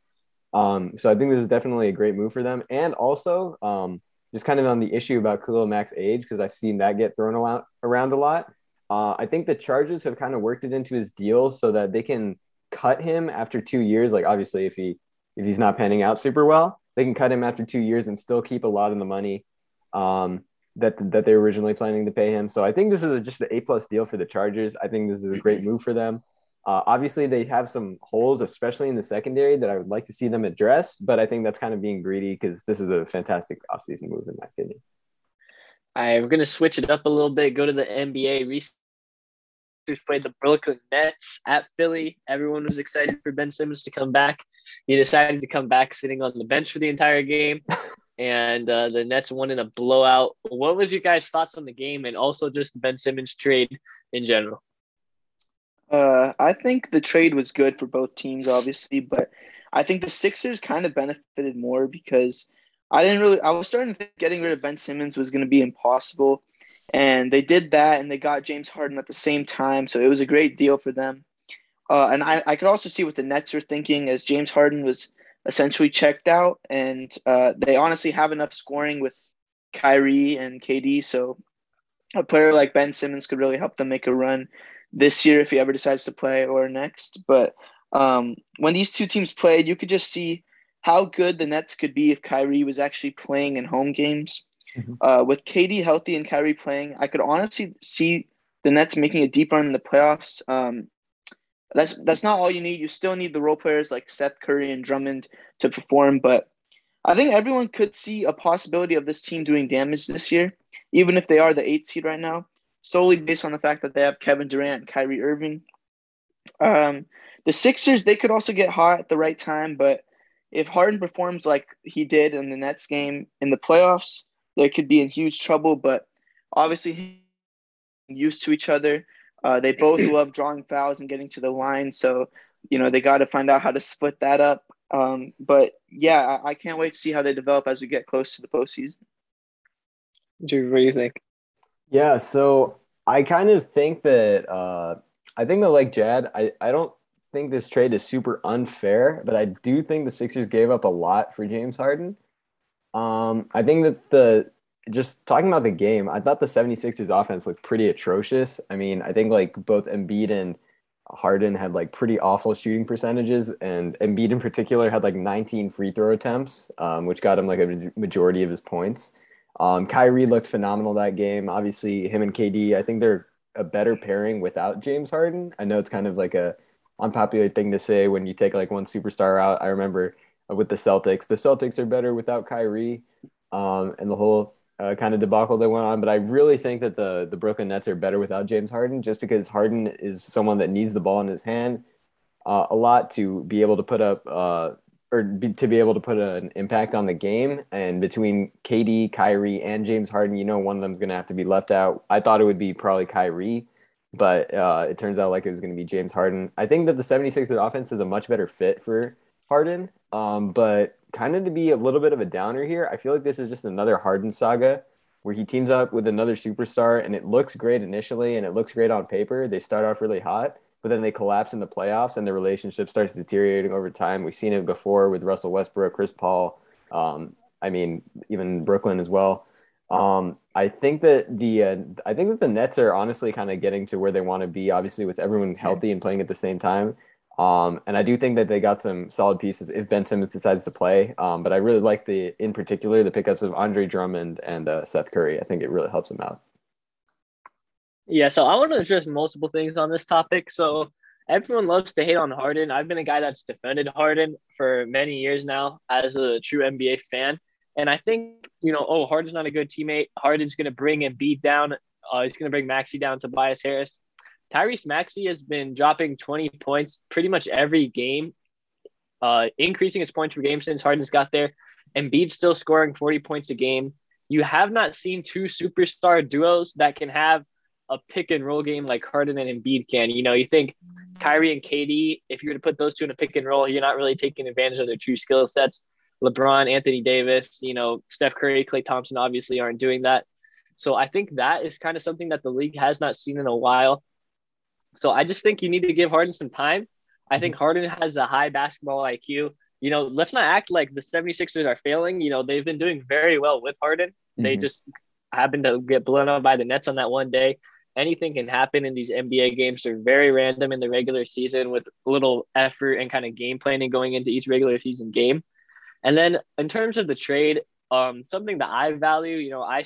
Um, so I think this is definitely a great move for them, and also um, just kind of on the issue about Khalil Mack's age because I've seen that get thrown around, around a lot. Uh, I think the Chargers have kind of worked it into his deal so that they can cut him after two years. Like obviously, if he if he's not panning out super well, they can cut him after two years and still keep a lot of the money. Um, that that they were originally planning to pay him. So I think this is a, just an A plus deal for the Chargers. I think this is a great move for them. Uh, obviously, they have some holes, especially in the secondary, that I would like to see them address. But I think that's kind of being greedy because this is a fantastic offseason move, in my opinion. right, we're gonna switch it up a little bit. Go to the NBA. Recently played the Brooklyn Nets at Philly. Everyone was excited for Ben Simmons to come back. He decided to come back sitting on the bench for the entire game. and uh, the Nets won in a blowout. What was your guys' thoughts on the game and also just the Ben Simmons trade in general? Uh, I think the trade was good for both teams, obviously, but I think the Sixers kind of benefited more because I didn't really. I was starting to think getting rid of Ben Simmons was going to be impossible, and they did that, and they got James Harden at the same time, so it was a great deal for them. Uh, and I, I could also see what the Nets were thinking as James Harden was essentially checked out, and uh, they honestly have enough scoring with Kyrie and KD. So a player like Ben Simmons could really help them make a run this year if he ever decides to play or next. But um, when these two teams played, you could just see how good the Nets could be if Kyrie was actually playing in home games. Mm-hmm. Uh, with KD healthy and Kyrie playing, I could honestly see the Nets making a deep run in the playoffs. Um, that's that's not all you need. You still need the role players like Seth Curry and Drummond to perform, but I think everyone could see a possibility of this team doing damage this year, even if they are the eight seed right now, solely based on the fact that they have Kevin Durant and Kyrie Irving. Um, the Sixers they could also get hot at the right time, but if Harden performs like he did in the Nets game in the playoffs, they could be in huge trouble. But obviously, used to each other. Uh, they both love drawing fouls and getting to the line, so you know they got to find out how to split that up. Um, but yeah, I, I, can't wait to see how they develop as we get close to the postseason. Drew, what do you think? Yeah, so I kind of think that uh, I think that like Jad, I, I don't think this trade is super unfair, but I do think the Sixers gave up a lot for James Harden. Um, I think that the just talking about the game, I thought the 76ers offense looked pretty atrocious. I mean, I think like both Embiid and Harden had like pretty awful shooting percentages, and Embiid in particular had like 19 free throw attempts, um, which got him like a majority of his points. Um, Kyrie looked phenomenal that game. Obviously, him and KD, I think they're a better pairing without James Harden. I know it's kind of like a unpopular thing to say when you take like one superstar out. I remember with the Celtics, the Celtics are better without Kyrie, um, and the whole uh, kind of debacle that went on. But I really think that the the Brooklyn Nets are better without James Harden, just because Harden is someone that needs the ball in his hand uh, a lot to be able to put up uh, or be, to be able to put an impact on the game. And between KD, Kyrie, and James Harden, you know one of them is going to have to be left out. I thought it would be probably Kyrie. But uh, it turns out like it was going to be James Harden. I think that the 76ers offense is a much better fit for Harden. Um, but kind of to be a little bit of a downer here, I feel like this is just another Harden saga where he teams up with another superstar and it looks great initially and it looks great on paper. They start off really hot, but then they collapse in the playoffs and the relationship starts deteriorating over time. We've seen it before with Russell Westbrook, Chris Paul. Um, I mean, even Brooklyn as well. Um, I think that the uh, I think that the Nets are honestly kind of getting to where they want to be. Obviously, with everyone healthy and playing at the same time. Um, and I do think that they got some solid pieces if Ben Simmons decides to play. Um, but I really like the, in particular, the pickups of Andre Drummond and uh, Seth Curry. I think it really helps them out. Yeah, so I want to address multiple things on this topic. So everyone loves to hate on Harden. I've been a guy that's defended Harden for many years now as a true NBA fan. And I think, you know, oh, Harden's not a good teammate. Harden's going to bring Embiid down. Uh, he's going to bring Maxey down, to Tobias Harris. Tyrese Maxey has been dropping 20 points pretty much every game, uh, increasing his points per game since Harden's got there. Embiid's still scoring 40 points a game. You have not seen two superstar duos that can have a pick and roll game like Harden and Embiid can. You know, you think Kyrie and KD, if you were to put those two in a pick and roll, you're not really taking advantage of their true skill sets. LeBron, Anthony Davis, you know, Steph Curry, Klay Thompson obviously aren't doing that. So I think that is kind of something that the league has not seen in a while. So I just think you need to give Harden some time. I think mm-hmm. Harden has a high basketball IQ. You know, let's not act like the 76ers are failing. You know, they've been doing very well with Harden. Mm-hmm. They just happened to get blown out by the Nets on that one day. Anything can happen in these NBA games. They're very random in the regular season with little effort and kind of game planning going into each regular season game. And then in terms of the trade, um, something that I value, you know, I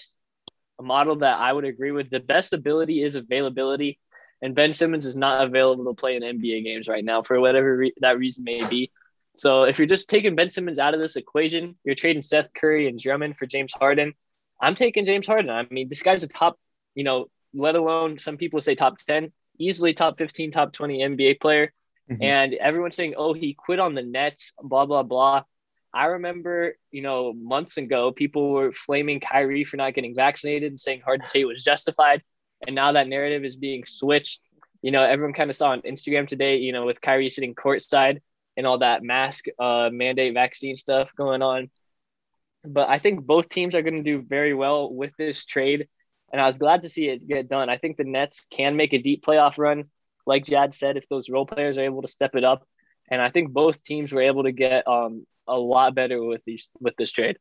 a model that I would agree with. The best ability is availability, and Ben Simmons is not available to play in NBA games right now for whatever re- that reason may be. So if you're just taking Ben Simmons out of this equation, you're trading Seth Curry and Drummond for James Harden. I'm taking James Harden. I mean, this guy's a top, you know, let alone some people say top 10, easily top 15, top 20 NBA player. Mm-hmm. And everyone's saying, oh, he quit on the Nets, blah, blah, blah. I remember, you know, months ago, people were flaming Kyrie for not getting vaccinated and saying Harden State was justified. And now that narrative is being switched. You know, everyone kind of saw on Instagram today, you know, with Kyrie sitting courtside and all that mask uh, mandate vaccine stuff going on. But I think both teams are going to do very well with this trade. And I was glad to see it get done. I think the Nets can make a deep playoff run. Like Jad said, if those role players are able to step it up. And I think both teams were able to get um, a lot better with these with this trade.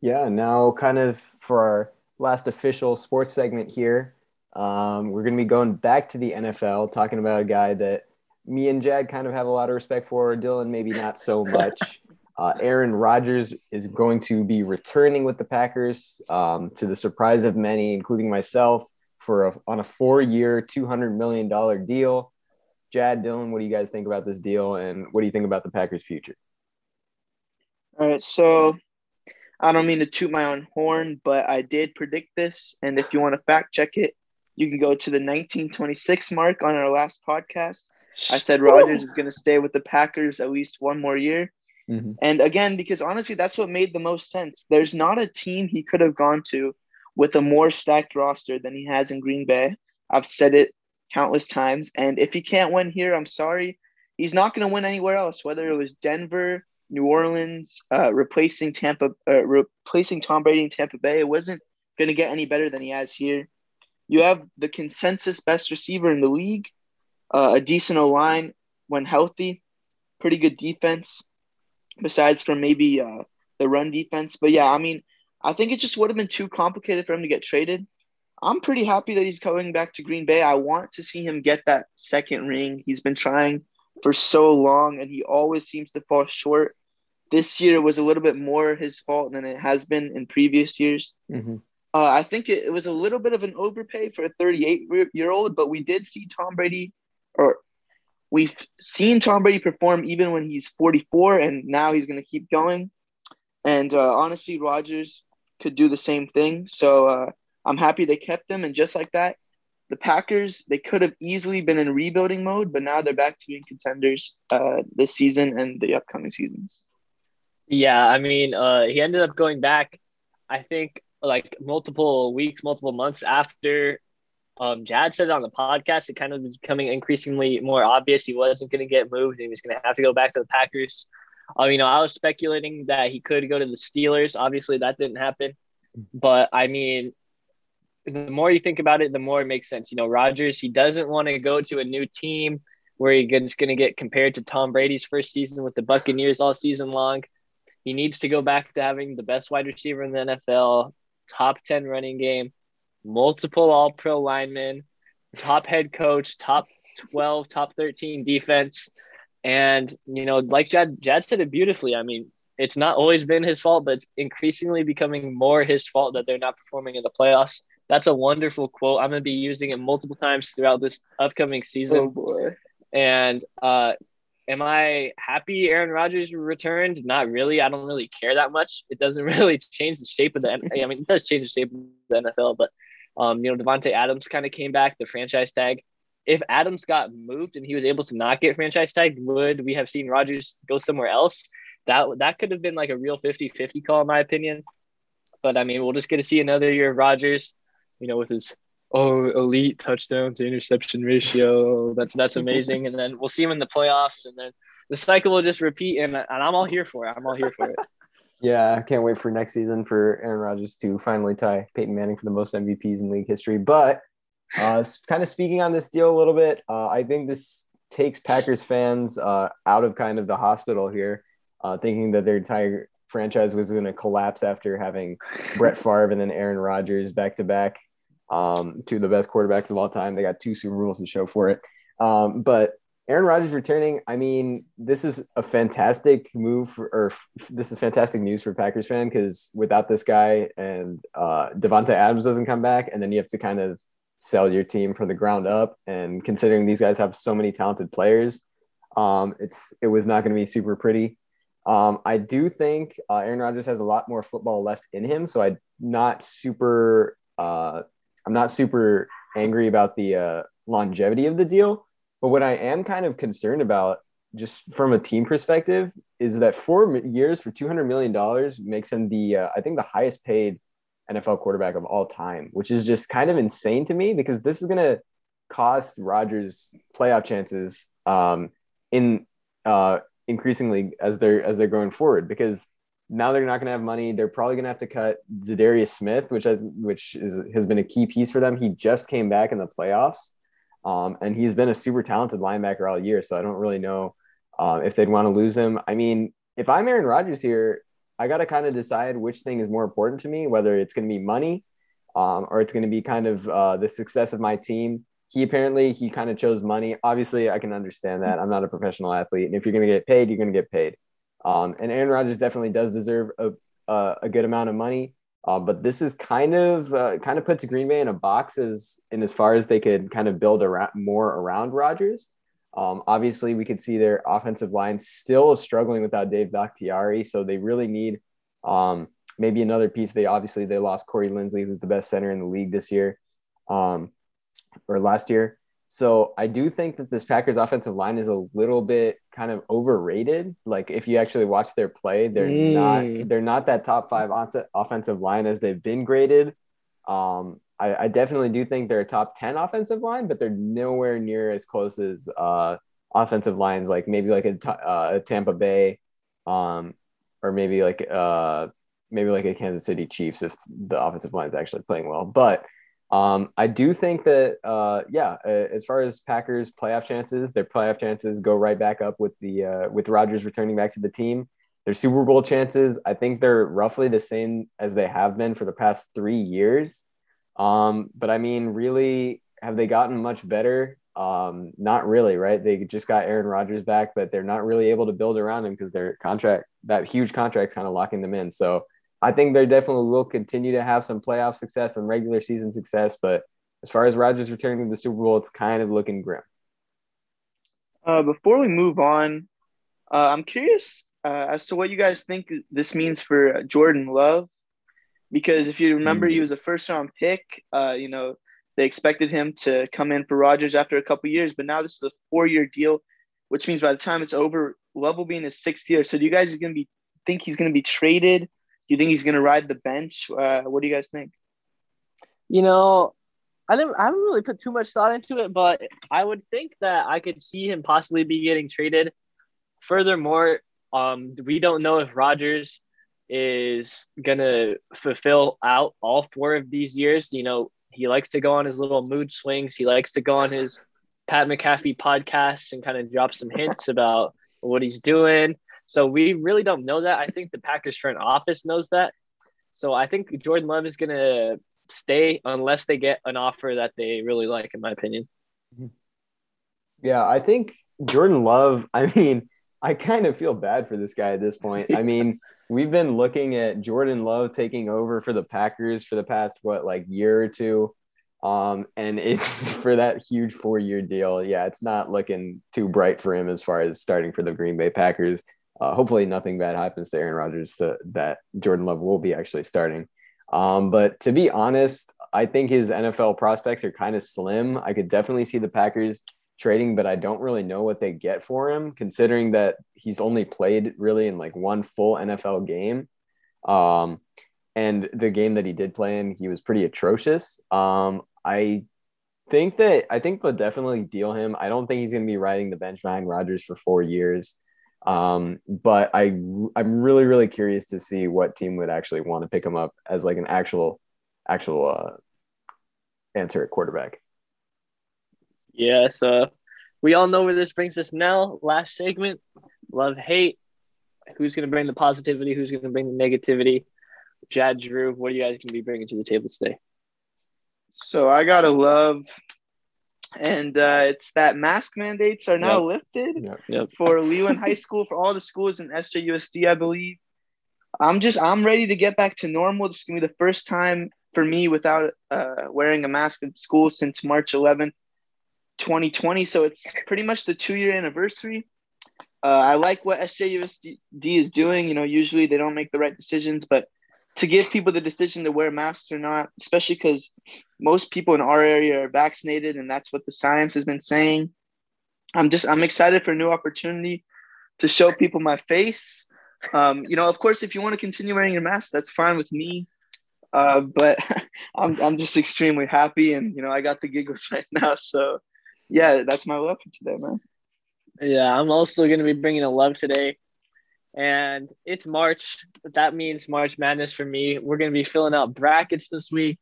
Yeah, now kind of for our last official sports segment here, um, we're going to be going back to the NFL, talking about a guy that me and Jad kind of have a lot of respect for. Dylan, maybe not so much. Uh, Aaron Rodgers is going to be returning with the Packers um, to the surprise of many, including myself, for a, on a four-year, two hundred million dollar deal. Jad, Dylan, what do you guys think about this deal, and what do you think about the Packers' future? All right, so I don't mean to toot my own horn, but I did predict this, and if you want to fact check it, you can go to the 1926 mark on our last podcast. I said Rodgers is going to stay with the Packers at least one more year. Mm-hmm. And again, because honestly, that's what made the most sense. There's not a team he could have gone to with a more stacked roster than he has in Green Bay. I've said it countless times. And if he can't win here, I'm sorry. He's not going to win anywhere else, whether it was Denver, New Orleans, uh, replacing Tampa, uh, replacing Tom Brady in Tampa Bay. It wasn't going to get any better than he has here. You have the consensus best receiver in the league, uh, a decent O line when healthy, pretty good defense, besides from maybe uh, the run defense. But yeah, I mean, I think it just would have been too complicated for him to get traded. I'm pretty happy that he's coming back to Green Bay. I want to see him get that second ring. He's been trying for so long and he always seems to fall short this year was a little bit more his fault than it has been in previous years. Mm-hmm. Uh, I think it, it, was a little bit of an overpay for a 38 year old, but we did see Tom Brady, or we've seen Tom Brady perform even when he's 44, and now he's going to keep going. And uh, honestly, Rodgers could do the same thing. So uh, I'm happy they kept him. And just like that, the Packers, they could have easily been in rebuilding mode, but now they're back to being contenders uh, this season and the upcoming seasons. Yeah, I mean, uh, he ended up going back, I think, like multiple weeks, multiple months after um, Jad said on the podcast. It kind of was becoming increasingly more obvious he wasn't going to get moved and he was going to have to go back to the Packers. Um, you know, I was speculating that he could go to the Steelers. Obviously, that didn't happen. But I mean, the more you think about it, the more it makes sense. You know, Rodgers, he doesn't want to go to a new team where he's going to get compared to Tom Brady's first season with the Buccaneers all season long. He needs to go back to having the best wide receiver in the NFL, top 10 running game, multiple all pro linemen, top head coach, top 12, top 13 defense. And, you know, like Jad, Jad said it beautifully. I mean, it's not always been his fault, but it's increasingly becoming more his fault that they're not performing in the playoffs. That's a wonderful quote. I'm going to be using it multiple times throughout this upcoming season. Oh boy. and uh, am I happy Aaron Rodgers returned? Not really. I don't really care that much. It doesn't really change the shape of the. I mean, it does change the shape of the NFL, but um, you know, Davante Adams kind of came back. The franchise tag. If Adams got moved and he was able to not get franchise tag, would we have seen Rodgers go somewhere else? That that could have been like a real 50-50 call, in my opinion. But I mean, we'll just get to see another year of Rodgers, you know, with his oh elite touchdown to interception ratio. That's that's amazing. and then we'll see him in the playoffs, and then the cycle will just repeat. And, and I'm all here for it. I'm all here for it. Yeah, I can't wait for next season for Aaron Rodgers to finally tie Peyton Manning for the most MVPs in league history. But uh, kind of speaking on this deal a little bit, uh, I think this takes Packers fans uh, out of kind of the hospital here, uh, thinking that their entire franchise was going to collapse after having Brett Favre and then Aaron Rodgers back to back, um, two of the best quarterbacks of all time. They got two Super Bowls to show for it. Um, but Aaron Rodgers returning, I mean, this is a fantastic move, for, or this is fantastic news for Packers fan because without this guy and uh, Davante Adams doesn't come back, and then you have to kind of sell your team from the ground up. And considering these guys have so many talented players, um, it's it was not going to be super pretty. Um, I do think uh, Aaron Rodgers has a lot more football left in him, so I'm not super. Uh, I'm not super angry about the uh, longevity of the deal. But what I am kind of concerned about, just from a team perspective, is that four years for two hundred million dollars makes him the uh, I think the highest paid NFL quarterback of all time, which is just kind of insane to me because this is going to cost Rodgers playoff chances um, in uh, increasingly as they're as they're going forward because now they're not going to have money. They're probably going to have to cut Za'Darius Smith, which has, which is has been a key piece for them. He just came back in the playoffs, um, and he's been a super talented linebacker all year. So I don't really know uh, if they'd want to lose him. I mean, if I'm Aaron Rodgers here, I got to kind of decide which thing is more important to me, whether it's going to be money um, or it's going to be kind of uh, the success of my team. He apparently he kind of chose money. Obviously, I can understand that. I'm not a professional athlete, and if you're going to get paid, you're going to get paid. Um, and Aaron Rodgers definitely does deserve a, a, good amount of money. Uh, but this is kind of uh, kind of puts Green Bay in a box as in as far as they could kind of build around more around Rodgers. Um, obviously, we could see their offensive line still struggling without Dave Bakhtiari, so they really need um, maybe another piece. They obviously they lost Corey Linsley, who's the best center in the league this year, um, or last year. So I do think that this Packers offensive line is a little bit kind of overrated. Like if you actually watch their play, they're mm. not they're not that top five offensive line as they've been graded. Um, I, I, definitely do think they're a top ten offensive line, but they're nowhere near as close as uh, offensive lines like maybe like a, uh, a Tampa Bay, um, or maybe like uh, maybe like a Kansas City Chiefs if the offensive line is actually playing well. But um, I do think that, uh, yeah, as far as Packers playoff chances, their playoff chances go right back up with the uh, with Rodgers returning back to the team. Their Super Bowl chances, I think they're roughly the same as they have been for the past three years. Um, but I mean, really, have they gotten much better? Um, not really, right? They just got Aaron Rodgers back, but they're not really able to build around him because their contract, that huge contract, kind of locking them in. So I think they definitely will continue to have some playoff success and regular season success. But as far as Rodgers returning to the Super Bowl, it's kind of looking grim. Uh, before we move on, uh, I'm curious uh, as to what you guys think this means for Jordan Love. Because if you remember, mm-hmm. he was a first round pick. Uh, you know, they expected him to come in for Rodgers after a couple years, but now this is a four year deal, which means by the time it's over, Love will be in his sixth year. So do you guys going to be think he's going to be traded? You think he's going to ride the bench? Uh, what do you guys think? You know, I didn't. I haven't really put too much thought into it, but I would think that I could see him possibly be getting traded. Furthermore, um, we don't know if Rodgers is gonna fulfill out all four of these years. You know, he likes to go on his little mood swings. He likes to go on his Pat McAfee podcasts and kind of drop some hints about what he's doing. So we really don't know that. I think the Packers front office knows that. So I think Jordan Love is going to stay unless they get an offer that they really like, in my opinion. Yeah, I think Jordan Love, I mean, I kind of feel bad for this guy at this point. I mean, we've been looking at Jordan Love taking over for the Packers for the past, what, like year or two. Um, and it's for that huge four year deal. Yeah, it's not looking too bright for him as far as starting for the Green Bay Packers. Uh, hopefully, nothing bad happens to Aaron Rodgers to, that Jordan Love will be actually starting. Um, but to be honest, I think his NFL prospects are kind of slim. I could definitely see the Packers trading, but I don't really know what they get for him, considering that he's only played really in like one full NFL game. Um, and the game that he did play in, he was pretty atrocious. Um, I think that I think they'll definitely deal him. I don't think he's going to be riding the bench behind Rodgers for four years. Um, but I I'm really really curious to see what team would actually want to pick him up as like an actual actual uh, answer at quarterback. Yeah, so we all know where this brings us now. Last segment, love hate. Who's going to bring the positivity? Who's going to bring the negativity? Jad, Drew, what are you guys going to be bringing to the table today? So I got to love and uh, it's that mask mandates are now yep. lifted yep. Yep. for Leland High School for all the schools in SJUSD, I believe. I'm just I'm ready to get back to normal. This is gonna be the first time for me without uh, wearing a mask in school since March 11th, 2020. So it's pretty much the two year anniversary. Uh, I like what SJUSD is doing. You know, usually they don't make the right decisions, but to give people the decision to wear masks or not, especially because most people in our area are vaccinated, and that's what the science has been saying. I'm just I'm excited for a new opportunity to show people my face. Um, you know, of course, if you want to continue wearing your mask, that's fine with me. Uh, but I'm I'm just extremely happy, and you know, I got the giggles right now. So, yeah, that's my love for today, man. Yeah, I'm also going to be bringing a love today and it's March. That means March Madness for me. We're going to be filling out brackets this week,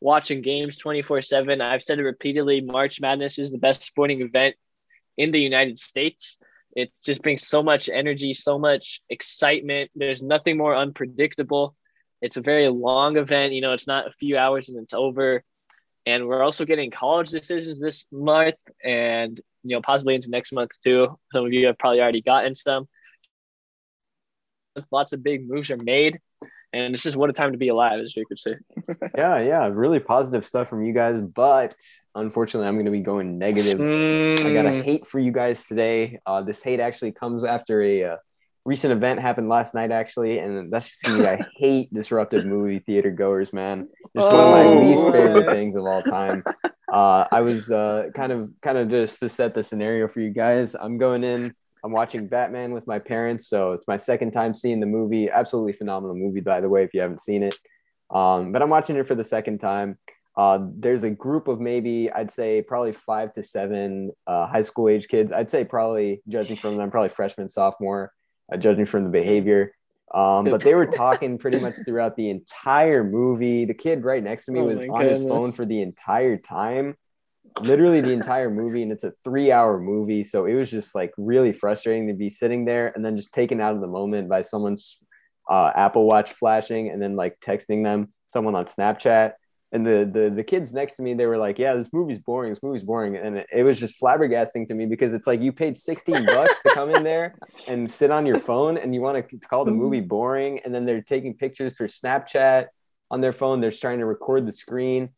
watching games 24 7. I've said it repeatedly March Madness is the best sporting event in the United States. It just brings so much energy, so much excitement. There's nothing more unpredictable. It's a very long event. You know, it's not a few hours and it's over. And we're also getting college decisions this month and, you know, possibly into next month too. Some of you have probably already gotten some lots of big moves are made. And it's just what a time to be alive, as Jake would say. yeah, yeah, really positive stuff from you guys. But unfortunately, I'm going to be going negative. Mm. I got a hate for you guys today. Uh, this hate actually comes after a uh, recent event happened last night, actually. And that's just me. I hate disruptive movie theater goers, man. Just oh. one of my oh. least favorite things of all time. Uh, I was uh, kind of, kind of just to set the scenario for you guys. I'm going in I'm watching Batman with my parents, so it's my second time seeing the movie. Absolutely phenomenal movie, by the way, if you haven't seen it. Um, but I'm watching it for the second time. Uh, there's a group of maybe I'd say probably five to seven uh, high school age kids. I'd say probably judging from them, probably freshman, sophomore, uh, judging from the behavior. Um, but they were talking pretty much throughout the entire movie. The kid right next to me oh was on goodness. his phone for the entire time literally the entire movie and it's a three hour movie so it was just like really frustrating to be sitting there and then just taken out of the moment by someone's uh, apple watch flashing and then like texting them someone on snapchat. And the, the the kids next to me they were like yeah this movie's boring this movie's boring. And it, it was just flabbergasting to me because it's like you paid 16 bucks to come in there and sit on your phone and you want to call the movie boring and then they're taking pictures for snapchat on their phone they're trying to record the screen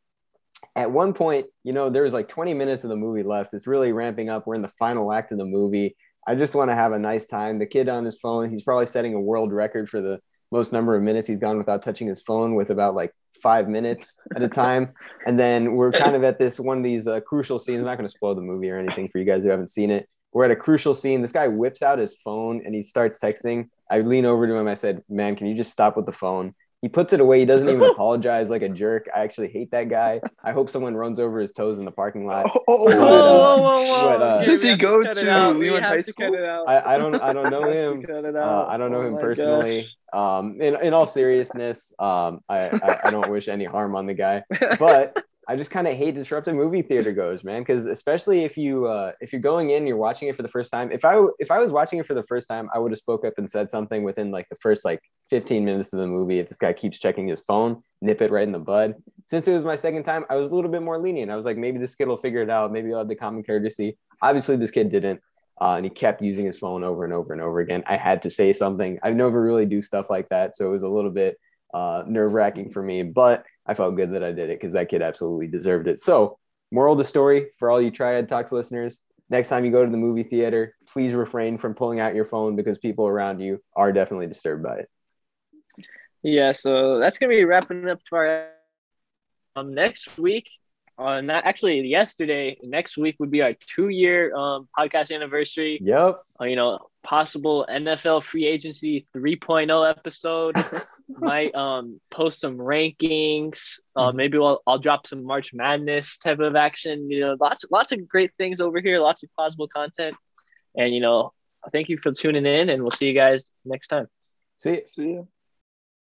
at one point, you know, there was like 20 minutes of the movie left. It's really ramping up. We're in the final act of the movie. I just want to have a nice time. The kid on his phone, he's probably setting a world record for the most number of minutes he's gone without touching his phone with about like five minutes at a time. And then we're kind of at this one of these uh, crucial scenes. I'm not going to spoil the movie or anything for you guys who haven't seen it. We're at a crucial scene. This guy whips out his phone and he starts texting. I lean over to him. I said, Man, can you just stop with the phone? He puts it away. He doesn't even apologize like a jerk. I actually hate that guy. I hope someone runs over his toes in the parking lot. Oh, oh, but, uh, whoa, whoa, whoa. But, uh, Does he go to Leland High School? I, I, don't. I don't know him. Uh, I don't know oh him personally. Um, in, in all seriousness, um, I, I, I don't wish any harm on the guy, but I just kind of hate disruptive movie theater goes, man. Because especially if you uh, if you're going in, you're watching it for the first time. If I if I was watching it for the first time, I would have spoke up and said something within like the first like 15 minutes of the movie. If this guy keeps checking his phone, nip it right in the bud. Since it was my second time, I was a little bit more lenient. I was like, maybe this kid will figure it out. Maybe I'll have the common courtesy. Obviously, this kid didn't. Uh, and he kept using his phone over and over and over again. I had to say something. I never really do stuff like that, so it was a little bit uh, nerve wracking for me. But I felt good that I did it because that kid absolutely deserved it. So, moral of the story for all you Triad Talks listeners next time you go to the movie theater, please refrain from pulling out your phone because people around you are definitely disturbed by it. Yeah, so that's gonna be wrapping up to our um next week. Uh, actually yesterday, next week would be our two-year um podcast anniversary. Yep. Uh, you know, possible NFL free agency 3.0 episode. might um post some rankings. Uh, mm-hmm. maybe I'll, I'll drop some March Madness type of action. You know, lots lots of great things over here. Lots of possible content, and you know, thank you for tuning in, and we'll see you guys next time. See. See ya.